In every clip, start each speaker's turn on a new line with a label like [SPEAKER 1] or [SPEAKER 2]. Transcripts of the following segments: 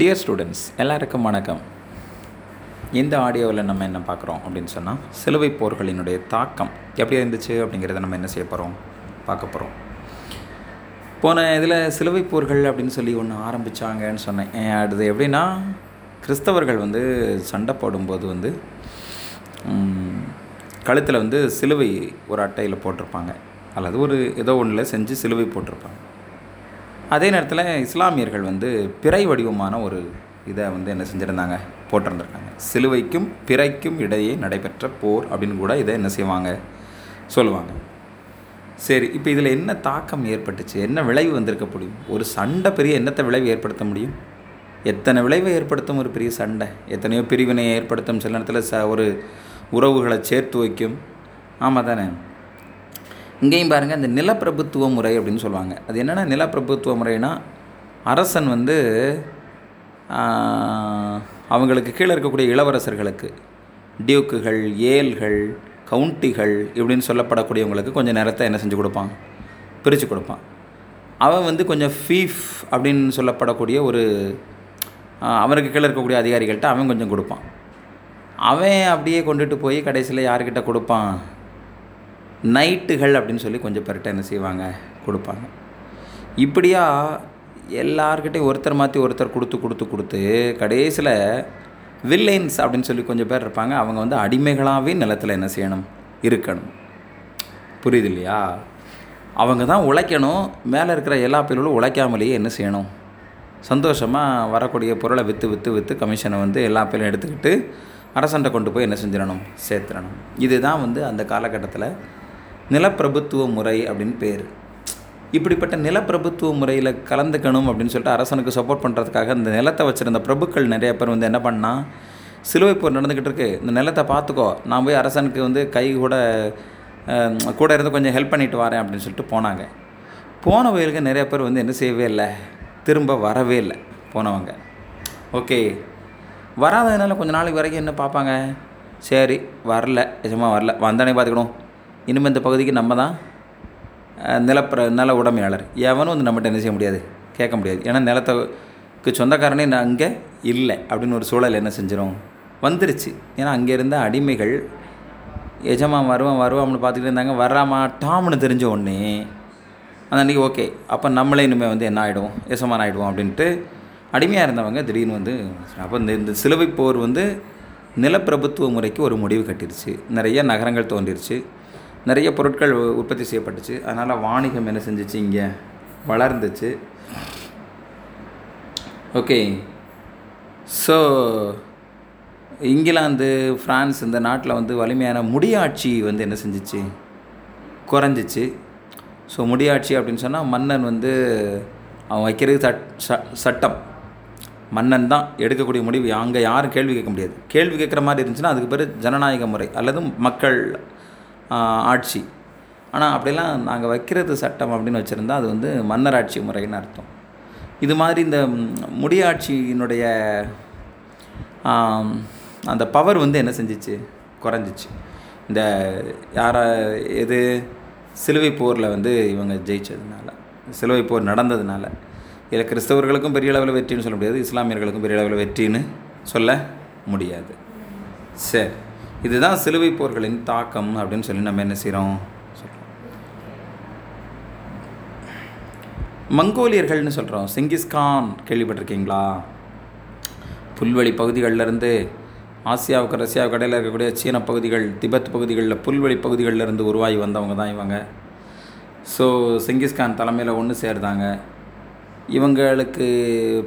[SPEAKER 1] Dear students எல்லாருக்கும் வணக்கம். இந்த ஆடியோவில் நம்ம என்ன பார்க்குறோம் அப்படின்னு சொன்னால் சிலுவை போர்களினுடைய தாக்கம் எப்படி இருந்துச்சு அப்படிங்கிறத நம்ம என்ன செய்ய போகிறோம்? பார்க்க போகிறோம். போன இதில் சிலுவை போர்கள் அப்படின்னு சொல்லி ஒன்று ஆரம்பித்தாங்கன்னு சொன்னேன். அது எப்படின்னா கிறிஸ்தவர்கள் வந்து சண்டை போடும்போது வந்து கழுத்தில் வந்து சிலுவை ஒரு அட்டையில் போட்டிருப்பாங்க. அல்லது ஒரு ஏதோ ஒன்றில் செஞ்சு சிலுவை போட்டிருப்பாங்க. அதே நேரத்தில் இஸ்லாமியர்கள் வந்து பிறை வடிவமான ஒரு இதை வந்து என்ன செஞ்சுருந்தாங்க? போட்டிருந்துருக்காங்க. சிலுவைக்கும் பிறைக்கும் இடையே நடைபெற்ற போர் அப்படின்னு கூட இதை என்ன செய்வாங்க? சொல்லுவாங்க. சரி இப்போ இதில் என்ன தாக்கம் ஏற்பட்டுச்சு? என்ன விளைவு வந்திருக்க முடியும்? ஒரு சண்டை பெரிய என்னத்தை விளைவு ஏற்படுத்த முடியும்? எத்தனை விளைவை ஏற்படுத்தும் ஒரு பெரிய சண்டை? எத்தனையோ பிரிவினையை ஏற்படுத்தும் சில நேரத்தில் ச ஒரு உறவுகளை சேர்த்து வைக்கும். ஆமாம் தானே இங்கேயும் பாருங்கள் இந்த நிலப்பிரபுத்துவ முறை அப்படின்னு சொல்லுவாங்க. அது என்னென்னா நிலப்பிரபுத்துவ முறைனா அரசன் வந்து அவங்களுக்கு கீழே இருக்கக்கூடிய இளவரசர்களுக்கு டியூக்குகள் ஏல்கள் கவுண்டிகள் இப்படின்னு சொல்லப்படக்கூடியவங்களுக்கு கொஞ்சம் நேரத்தை என்ன செஞ்சு கொடுப்பான் பிரித்து கொடுப்பான். அவன் வந்து கொஞ்சம் ஃபீஃப் அப்படின்னு சொல்லப்படக்கூடிய ஒரு அவருக்கு கீழே இருக்கக்கூடிய அதிகாரிகள்கிட்ட அவன் கொஞ்சம் கொடுப்பான். அவன் அப்படியே கொண்டுட்டு போய் கடைசியில் யார்கிட்ட கொடுப்பான்? நைட்டுகள் அப்படின்னு சொல்லி கொஞ்சம் பேர்கிட்ட என்ன செய்வாங்க? கொடுப்பாங்க. இப்படியா எல்லார்கிட்டையும் ஒருத்தர் மாற்றி ஒருத்தர் கொடுத்து கொடுத்து கொடுத்து கடைசியில் வில்லைன்ஸ் அப்படின்னு சொல்லி கொஞ்சம் பேர் இருப்பாங்க. அவங்க வந்து அடிமைகளாகவே நிலத்தில் என்ன செய்யணும்? இருக்கணும். புரியுது இல்லையா? அவங்க தான் உழைக்கணும். மேலே இருக்கிற எல்லா பிள்ளைகளும் உழைக்காமலேயே என்ன செய்யணும்? சந்தோஷமாக வரக்கூடிய பொருளை விற்று விற்று விற்று கமிஷனை வந்து எல்லா பேரும் எடுத்துக்கிட்டு அரசன்ட்ட கொண்டு போய் என்ன செஞ்சிடணும்? சேர்த்துடணும். இதுதான் வந்து அந்த காலகட்டத்தில் நிலப்பிரபுத்துவ முறை அப்படின்னு பேர். இப்படிப்பட்ட நிலப்பிரபுத்துவ முறையில் கலந்துக்கணும் அப்படின்னு சொல்லிட்டு அரசனுக்கு சப்போர்ட் பண்ணுறதுக்காக இந்த நிலத்தை வச்சுருந்த பிரபுக்கள் நிறைய பேர் வந்து என்ன பண்ணால் சிலுவை போர் நடந்துக்கிட்டு இருக்கு. இந்த நிலத்தை பார்த்துக்கோ நான் போய் அரசனுக்கு வந்து கை கூட கூட இருந்து கொஞ்சம் ஹெல்ப் பண்ணிட்டு வரேன் அப்படின்னு சொல்லிட்டு போனாங்க. போன வயலுக்கு நிறைய பேர் வந்து என்ன செய்யவே இல்லை. திரும்ப வரவே இல்லை போனவங்க. ஓகே. வராததுனால கொஞ்ச நாளைக்கு வரைக்கும் என்ன பார்ப்பாங்க? சரி வரல. நிஜமாக வரல. வந்தானே பார்த்துக்கணும். இனிமேல் இந்த பகுதிக்கு நம்ம தான் நிலப்பிர நில உடமையாளர். எவனும் வந்து நம்மகிட்ட என்ன செய்ய முடியாது? கேட்க முடியாது. ஏன்னா நிலத்துக்கு சொந்தக்காரனே நான் அங்கே இல்லை அப்படின்னு ஒரு சூழல் என்ன செஞ்சிடும் வந்துருச்சு. ஏன்னா அங்கே இருந்த அடிமைகள் எஜமான் வருவான் வருவான்னு பார்த்துக்கிட்டு இருந்தாங்க. வராமாட்டாம்னு தெரிஞ்ச உடனே அந்த அன்றைக்கி ஓகே அப்போ நம்மளே இனிமேல் வந்து என்ன ஆகிடும் எசமான் ஆகிடுவோம் அப்படின்ட்டு அடிமையாக இருந்தவங்க திடீர்னு வந்து அப்போ இந்த இந்த சிலுவை போர் வந்து நிலப்பிரபுத்துவ முறைக்கு ஒரு முடிவு கட்டிருச்சு. நிறைய நகரங்கள் தோன்றிருச்சு. நிறைய பொருட்கள் உற்பத்தி செய்யப்பட்டுச்சு. அதனால் வாணிகம் என்ன செஞ்சிச்சு இங்கே? வளர்ந்துச்சு. ஓகே. ஸோ இங்கிலாந்து ஃப்ரான்ஸ் இந்த நாட்டில் வந்து வலிமையான முடியாட்சி வந்து என்ன செஞ்சிச்சு? குறைஞ்சிச்சு. ஸோ முடியாட்சி அப்படின்னு சொன்னால் மன்னன் வந்து அவன் வைக்கிறது சட் சட்டம். மன்னன் தான் எடுக்கக்கூடிய முடிவு. அங்கே யாரும் கேள்வி கேட்க முடியாது. கேள்வி கேட்குற மாதிரி இருந்துச்சுன்னா அதுக்கு பேர் ஜனநாயக முறை அல்லது மக்கள் ஆட்சி. ஆனால் அப்படிலாம் நாங்கள் வைக்கிறது சட்டம் அப்படின்னு வச்சுருந்தா அது வந்து மன்னராட்சி முறைன்னு அர்த்தம். இது மாதிரி இந்த முடியாட்சியினுடைய அந்த பவர் வந்து என்ன செஞ்சிச்சு? குறைஞ்சிச்சு. இந்த யாரா எது? சிலுவை போரில் வந்து இவங்க ஜெயிச்சதுனால சிலுவை போர் நடந்ததுனால. இதில் கிறிஸ்தவர்களுக்கும் பெரிய அளவில் வெற்றின்னு சொல்ல முடியாது இஸ்லாமியர்களுக்கும் பெரிய அளவில் வெற்றின்னு சொல்ல முடியாது. சரி. இதுதான் சிலுவை போர்களின் தாக்கம் அப்படின்னு சொல்லி நம்ம என்ன செய்கிறோம் மங்கோலியர்கள்னு சொல்கிறோம் செங்கிஸ்கான் கேள்விப்பட்டிருக்கீங்களா? புல்வெளி பகுதிகளிலிருந்து ஆசியாவுக்கு ரஷ்யாவுக்கு இடையில் இருக்கக்கூடிய சீன பகுதிகள் திபெத் பகுதிகளில் புல்வெளி பகுதிகளிலிருந்து உருவாகி வந்தவங்க தான் இவங்க. ஸோ செங்கிஸ்கான் தலைமையில் ஒன்று சேர்ந்தாங்க. இவங்களுக்கு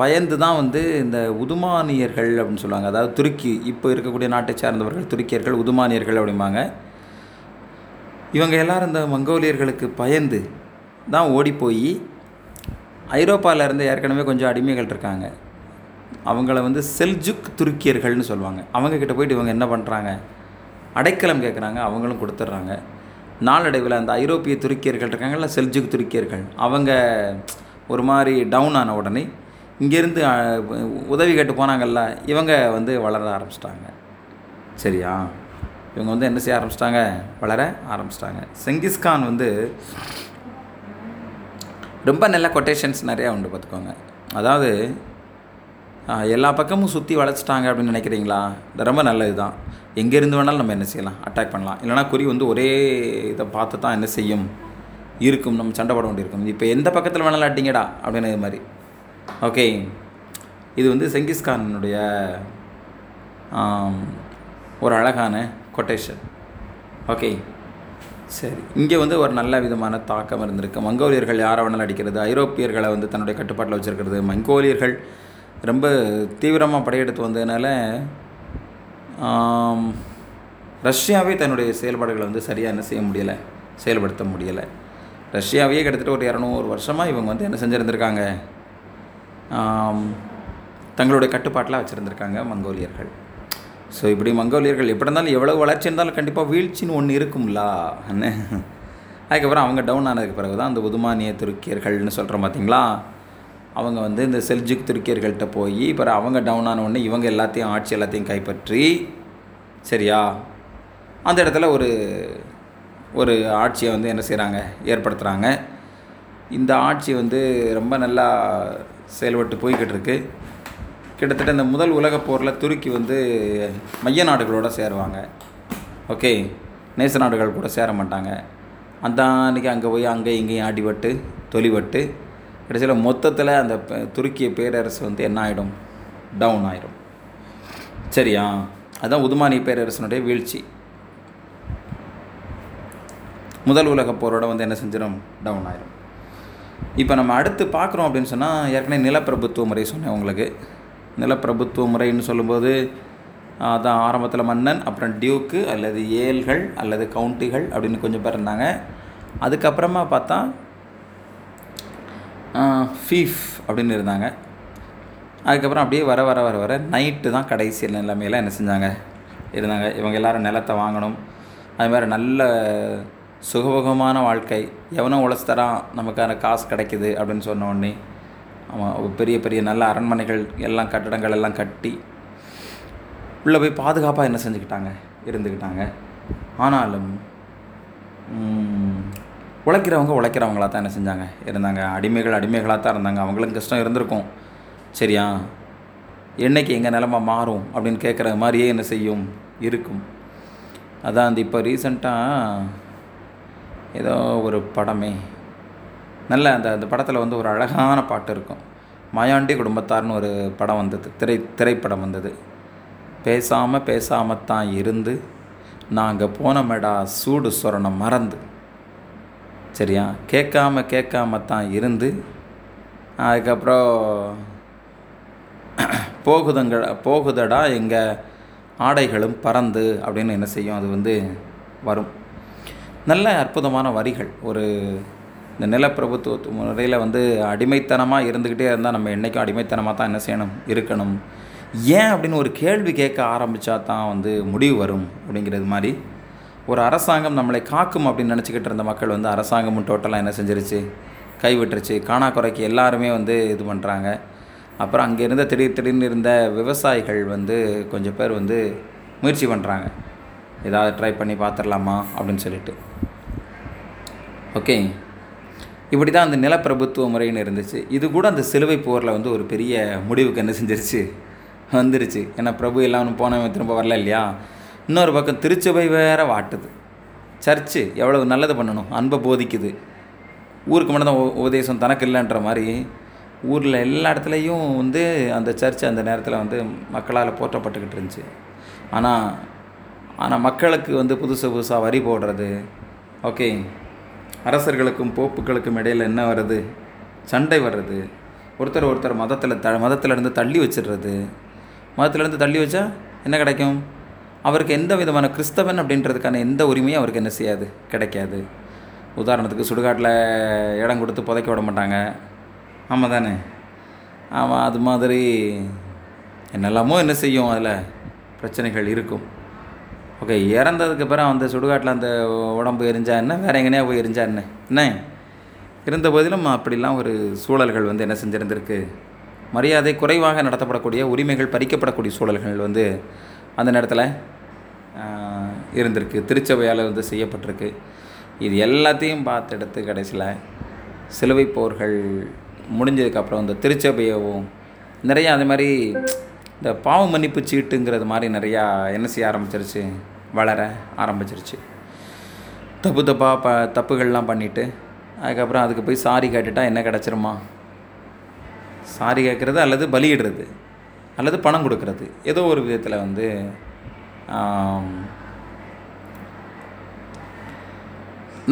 [SPEAKER 1] பயந்து தான் வந்து இந்த உதுமானியர்கள் அப்படின்னு சொல்லுவாங்க. அதாவது துருக்கி இப்போ இருக்கக்கூடிய நாட்டை சார்ந்தவர்கள் துருக்கியர்கள் உதுமானியர்கள் அப்படிம்பாங்க. இவங்க எல்லோரும் இந்த மங்கோலியர்களுக்கு பயந்து தான் ஓடி போய் ஐரோப்பாவில் இருந்து ஏற்கனவே கொஞ்சம் அடிமைகள் இருக்காங்க. அவங்கள வந்து செல்ஜுக் துருக்கியர்கள்னு சொல்லுவாங்க. அவங்கக்கிட்ட போயிட்டு இவங்க என்ன பண்ணுறாங்க அடைக்கலம் கேட்குறாங்க அவங்களும் கொடுத்துட்றாங்க. நாளடைவில் அந்த ஐரோப்பிய துருக்கியர்கள் இருக்காங்கல்ல செல்ஜுக் துருக்கியர்கள் அவங்க ஒரு மாதிரி டவுன் ஆன உடனே இங்கேருந்து உதவி கேட்டு போனாங்கல்ல இவங்க வந்து வளர ஆரம்பிச்சிட்டாங்க. சரியா? இவங்க வந்து என்ன செய்ய ஆரம்பிச்சிட்டாங்க? வளர ஆரம்பிச்சிட்டாங்க. செங்கிஸ்கான் வந்து ரொம்ப நல்ல கொட்டேஷன்ஸ் நிறையா உண்டு பார்த்துக்கோங்க. அதாவது எல்லா பக்கமும் சுற்றி வளைச்சிட்டாங்க அப்படின்னு நினைக்கிறீங்களா? ரொம்ப நல்லது தான். எங்கேருந்து வேணாலும் நம்ம என்ன செய்யலாம்? அட்டாக் பண்ணலாம். இல்லைனா குறி வந்து ஒரே இதை பார்த்து தான் என்ன செய்யும்? இருக்கும் நம்ம சண்டை போட வேண்டியிருக்கும். இப்போ எந்த பக்கத்தில் வேணாலும் அட்டிங்கடா அப்படின்னு இது மாதிரி. ஓகே இது வந்து செங்கிஸ்கானுடைய ஒரு அழகான கொட்டேஷன் ஓகே சரி. இங்கே வந்து ஒரு நல்ல விதமான தாக்கம் இருந்திருக்கு. மங்கோலியர்கள் யாரை வேணாலும் அடிக்கிறது ஐரோப்பியர்களை வந்து தன்னுடைய கட்டுப்பாட்டில் வச்சுருக்கிறது. மங்கோலியர்கள் ரொம்ப தீவிரமாக படையெடுத்து வந்ததுனால ரஷ்யாவே தன்னுடைய செயல்பாடுகளை வந்து சரியாக என்ன செய்ய முடியலை செயல்படுத்த முடியலை. ரஷ்யாவையே கிட்டத்தட்ட ஒரு இரநூறு வருஷமாக இவங்க வந்து என்ன செஞ்சுருந்துருக்காங்க? தங்களுடைய கட்டுப்பாட்டில் வச்சுருந்துருக்காங்க மங்கோலியர்கள். ஸோ இப்படி மங்கோலியர்கள் எப்படி இருந்தாலும் எவ்வளோ வளர்ச்சி இருந்தாலும் கண்டிப்பாக வீழ்ச்சின்னு ஒன்று இருக்கும்ல? என்ன? அதுக்கப்புறம் அவங்க டவுன் ஆனதுக்கு பிறகு தான் அந்த உதுமானிய துருக்கியர்கள்னு சொல்கிறோம் பார்த்தீங்களா அவங்க வந்து இந்த செல்ஜுக் துருக்கியர்கள்ட்ட போய் பிறகு அவங்க டவுன் ஆன உடனே இவங்க எல்லாத்தையும் ஆட்சி எல்லாத்தையும் கைப்பற்றி சரியா? அந்த இடத்துல ஒரு ஒரு ஆட்சியை வந்து என்ன செய்கிறாங்க ஏற்படுத்துகிறாங்க இந்த ஆட்சி வந்து ரொம்ப நல்லா செயல்பட்டு போய்கிட்டு இருக்கு. கிட்டத்தட்ட இந்த முதல் உலகப் போரில் துருக்கி வந்து மைய நாடுகளோடு சேருவாங்க. ஓகே? நேச நாடுகள் கூட சேர மாட்டாங்க. அந்த அன்றைக்கி அங்கே போய் அங்கே இங்கேயும் அடிபட்டு தொலிபட்டு கடைசியில் மொத்தத்தில் அந்த துருக்கிய பேரரசு வந்து என்ன ஆகிடும் டவுன் ஆயிடும் சரியா? அதுதான் உதுமானிய பேரரசனுடைய வீழ்ச்சி. முதல் உலகப் போரோட வந்து என்ன செஞ்சிடும் டவுன் ஆயிரும். இப்போ நம்ம அடுத்து பார்க்குறோம் அப்படின்னு சொன்னால் ஏற்கனவே நிலப்பிரபுத்துவ முறை சொன்னேன் உங்களுக்கு. நிலப்பிரபுத்துவ முறைன்னு சொல்லும்போது அதான் ஆரம்பத்தில் மன்னன் அப்புறம் டியூக்கு அல்லது ஏல்கள் அல்லது கவுண்டிகள் அப்படின்னு கொஞ்சம் பேர் இருந்தாங்க. அதுக்கப்புறமா பார்த்தா ஃபீஃப் அப்படின்னு இருந்தாங்க. அதுக்கப்புறம் அப்படியே வர வர வர வர நைட்டு தான் கடைசி நிலைமையெல்லாம் என்ன செஞ்சாங்க? இருந்தாங்க. இவங்க எல்லோரும் நிலத்தை வாங்கணும். அது மாதிரி நல்ல சுகபோகமான வாழ்க்கை. எவனோ உழைச்சி தரான் நமக்கான காசு கிடைக்குது அப்படின்னு சொன்ன உடனே அவன் பெரிய பெரிய நல்ல அரண்மனைகள் எல்லாம் கட்டடங்கள் எல்லாம் கட்டி உள்ளே போய் பாதுகாப்பாக என்ன செஞ்சுக்கிட்டாங்க? இருந்துக்கிட்டாங்க. ஆனாலும் உழைக்கிறவங்க உழைக்கிறவங்களா தான் என்ன செஞ்சாங்க? இருந்தாங்க. அடிமைகள் அடிமைகளாக தான் இருந்தாங்க. அவங்களும் கஷ்டம் இருந்திருக்கும். சரியா? என்னைக்கு எங்கள் நிலமை மாறும் அப்படின்னு கேட்குற மாதிரியே என்ன செய்யும்? இருக்கும். அதான் அந்த இப்போ ரீசண்டாக ஏதோ ஒரு படமே. நல்ல அந்த அந்த படத்தில் வந்து ஒரு அழகான பாட்டு இருக்கும். மாயாண்டி குடும்பத்தார்னு ஒரு படம் வந்தது. திரை திரைப்படம் வந்தது. பேசாமல் பேசாமல் தான் இருந்து நாங்கள் போனமேடா சூடு சொரணம் மறந்து. சரியா? கேட்காம கேட்காம தான் இருந்து அதுக்கப்புறம் போகுதுங்க போகுதடா எங்கள் ஆடைகளும் பறந்து அப்படின்னு என்ன செய்யும்? அது வந்து வரும். நல்ல அற்புதமான வரிகள். ஒரு இந்த நிலப்பிரபுத்துவ முறையில் வந்து அடிமைத்தனமாக இருந்துக்கிட்டே இருந்தால் நம்ம என்றைக்கும் அடிமைத்தனமாக தான் என்ன செய்யணும்? இருக்கணும். ஏன் அப்படின்னு ஒரு கேள்வி கேட்க ஆரம்பித்தா தான் வந்து முடிவு வரும் அப்படிங்கிறது மாதிரி. ஒரு அரசாங்கம் நம்மளை காக்கும் அப்படின்னு நினச்சிக்கிட்டு இருந்த மக்கள் வந்து அரசாங்கமும் டோட்டலாக என்ன செஞ்சிருச்சு? கைவிட்டுருச்சு. காணாக்குறைக்கு எல்லாருமே வந்து இது பண்ணுறாங்க அப்புறம் அங்கே இருந்த திடீர் திடீர்னு இருந்த விவசாயிகள் வந்து கொஞ்சம் பேர் வந்து முயற்சி பண்ணுறாங்க ஏதாவது ட்ரை பண்ணி பார்த்துடலாமா அப்படின்னு சொல்லிட்டு. ஓகே இப்படி தான் அந்த நிலப்பிரபுத்துவ முறைன்னு இருந்துச்சு. இது கூட அந்த சிலுவை போரில் வந்து ஒரு பெரிய முடிவுக்கு என்ன செஞ்சிருச்சு? வந்துருச்சு. ஏன்னா பிரபு எல்லாம் போனவன் திரும்ப வரல இல்லையா? இன்னொரு பக்கம் திருச்சபை வேற வாட்டுது. சர்ச்சு எவ்வளவு நல்லது பண்ணணும்? அன்பை போதிக்குது. ஊருக்கு மட்டும் தான் உ- உபதேசம் தனக்கு இல்லைன்ற மாதிரி ஊரில் எல்லா இடத்துலையும் வந்து அந்த சர்ச் அந்த நேரத்தில் வந்து மக்களால் போற்றப்பட்டுக்கிட்டு இருந்துச்சு. ஆனால் ஆனால் மக்களுக்கு வந்து புதுசு புதுசாக வரி போடுறது. ஓகே. அரசர்களுக்கும் போப்புகளுக்கும் இடையில் என்ன வருது? சண்டை வர்றது. ஒருத்தர் ஒருத்தர் மதத்தில் த மதத்திலேருந்து தள்ளி வச்சிடுறது. மதத்திலேருந்து தள்ளி வச்சா என்ன கிடைக்கும்? அவருக்கு எந்த விதமான கிறிஸ்தவன் அப்படின்றதுக்கான எந்த உரிமையும் அவருக்கு என்ன செய்யாது? கிடைக்காது. உதாரணத்துக்கு சுடுகாட்டில் இடம் கொடுத்து புதைக்க விட மாட்டாங்க. ஆமாம் தானே. ஆமாம் அது மாதிரி. என்னெல்லாமோ என்ன செய்யும் அதில்? பிரச்சனைகள் இருக்கும். ஓகே இறந்ததுக்கு பிறகு அந்த சுடுகாட்டில் அந்த உடம்பு எரிஞ்சா என்ன? வேற எங்கேனையா போய் எரிஞ்சா என்ன? என்ன? இருந்த போதிலும் அப்படிலாம் ஒரு சூழல்கள் வந்து என்ன செஞ்சிருந்திருக்கு? மரியாதை குறைவாக நடத்தப்படக்கூடிய உரிமைகள் பறிக்கப்படக்கூடிய சூழல்கள் வந்து அந்த நேரத்தில் இருந்திருக்கு. திருச்சபையால் வந்து செய்யப்பட்டிருக்கு. இது எல்லாத்தையும் பார்த்து எடுத்து கடைசியில் சிலுவை போர்கள் முடிஞ்சதுக்கப்புறம் இந்த திருச்சபையவும் நிறையா அது மாதிரி இந்த பாவ மன்னிப்பு சீட்டுங்கிறது மாதிரி நிறையா என்ன செய்ய ஆரம்பிச்சிருச்சு? வளர ஆரம்பிச்சிருச்சு. தப்பு தப்பாக ப தப்புகள்லாம் பண்ணிவிட்டு அதுக்கப்புறம் அதுக்கு போய் சாரி கேட்டுட்டா என்ன கிடச்சிருமா? சாரி கேட்குறது அல்லது பலியிடுறது அல்லது பணம் கொடுக்கறது. ஏதோ ஒரு விதத்தில் வந்து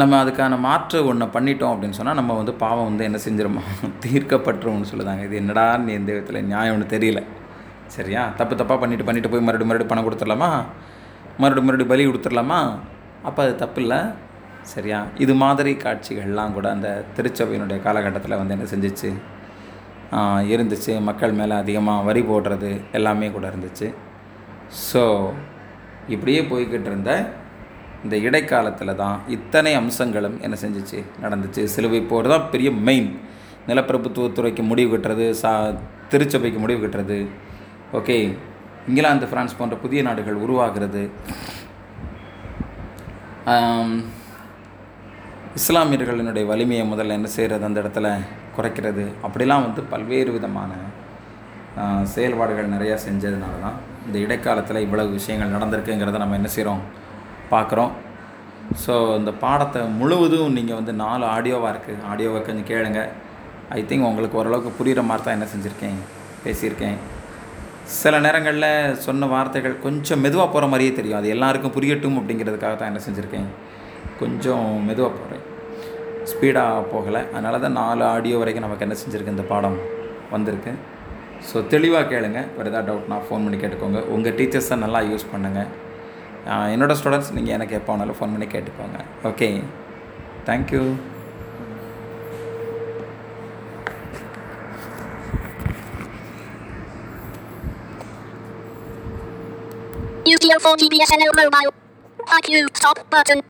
[SPEAKER 1] நம்ம அதுக்கான மாற்று ஒன்று பண்ணிட்டோம் அப்படின்னு சொன்னால் நம்ம வந்து பாவம் வந்து என்ன செஞ்சிருமா? தீர்க்கப்பட்டுரும்னு சொல்லுதாங்க. இது என்னடா நீ எந்த விதத்தில் நியாயம் ஒன்று தெரியல. சரியா? தப்பு தப்பாக பண்ணிட்டு பண்ணிட்டு போய் மறுபடியும் மறுபடியும் பணம் கொடுத்துடலாமா? மறுபடியும் மறுபடியும் பலி கொடுத்துடலாமா? அப்போ அது தப்பு இல்லை சரியா? இது மாதிரி காட்சிகள்லாம் கூட அந்த திருச்சபையினுடைய காலகட்டத்தில் வந்து என்ன செஞ்சிச்சு? இருந்துச்சு. மக்கள் மேலே அதிகமாக வரி போடுறது எல்லாமே கூட இருந்துச்சு. ஸோ இப்படியே போய்கிட்டு இருந்த இந்த இடைக்காலத்தில் தான் இத்தனை அம்சங்களும் என்ன செஞ்சிச்சு? நடந்துச்சு. சிலுவை போர் தான் பெரிய மெயின் நிலப்பிரபுத்துவத்துறைக்கு முடிவு கட்டுறது சா திருச்சபைக்கு முடிவு கட்டுறது. ஓகே. இங்கிலாந்து பிரான்ஸ் போன்ற புதிய நாடுகள் உருவாகிறது. இஸ்லாமியர்களினுடைய வலிமையை முதல்ல என்ன செய்கிறது அந்த இடத்துல குறைக்கிறது. அப்படிலாம் வந்து பல்வேறு விதமான செயல்பாடுகள் நிறையா செஞ்சதுனால தான் இந்த இடைக்காலத்தில் இவ்வளவு விஷயங்கள் நடந்திருக்குங்கிறத நம்ம என்ன செய்கிறோம் பார்க்குறோம் ஸோ இந்த பாடத்தை முழுவதும் நீங்கள் வந்து நாலு ஆடியோவாக இருக்குது ஆடியோவை கொஞ்சம் கேளுங்க. ஐ திங்க் உங்களுக்கு ஓரளவுக்கு புரிகிற மாதிரி தான் என்ன செஞ்சுருக்கேன் பேசியிருக்கேன். சில நேரங்களில் சொன்ன வார்த்தைகள் கொஞ்சம் மெதுவாக போகிற மாதிரியே தெரியும். அது எல்லாருக்கும் புரியட்டும் அப்படிங்கிறதுக்காக தான் என்ன செஞ்சுருக்கேன். கொஞ்சம் மெதுவாக போகிறேன் ஸ்பீடாக போகலை. அதனால தான் நாலு ஆடியோ வரைக்கும் நமக்கு என்ன செஞ்சுருக்கு இந்த பாடம் வந்திருக்கு. ஸோ தெளிவாக கேளுங்க. வேறு ஏதாவது டவுட்னா ஃபோன் பண்ணி கேட்டுக்கோங்க. உங்கள் டீச்சர்ஸை நல்லா யூஸ் பண்ணுங்கள் என்னோடய ஸ்டூடெண்ட்ஸ் நீங்கள் எனக்கு எப்போ வேணாலும் ஃபோன் பண்ணி கேட்டுக்கோங்க. Okay thank you
[SPEAKER 2] for GBSNL mobile. Fuck you, stop button.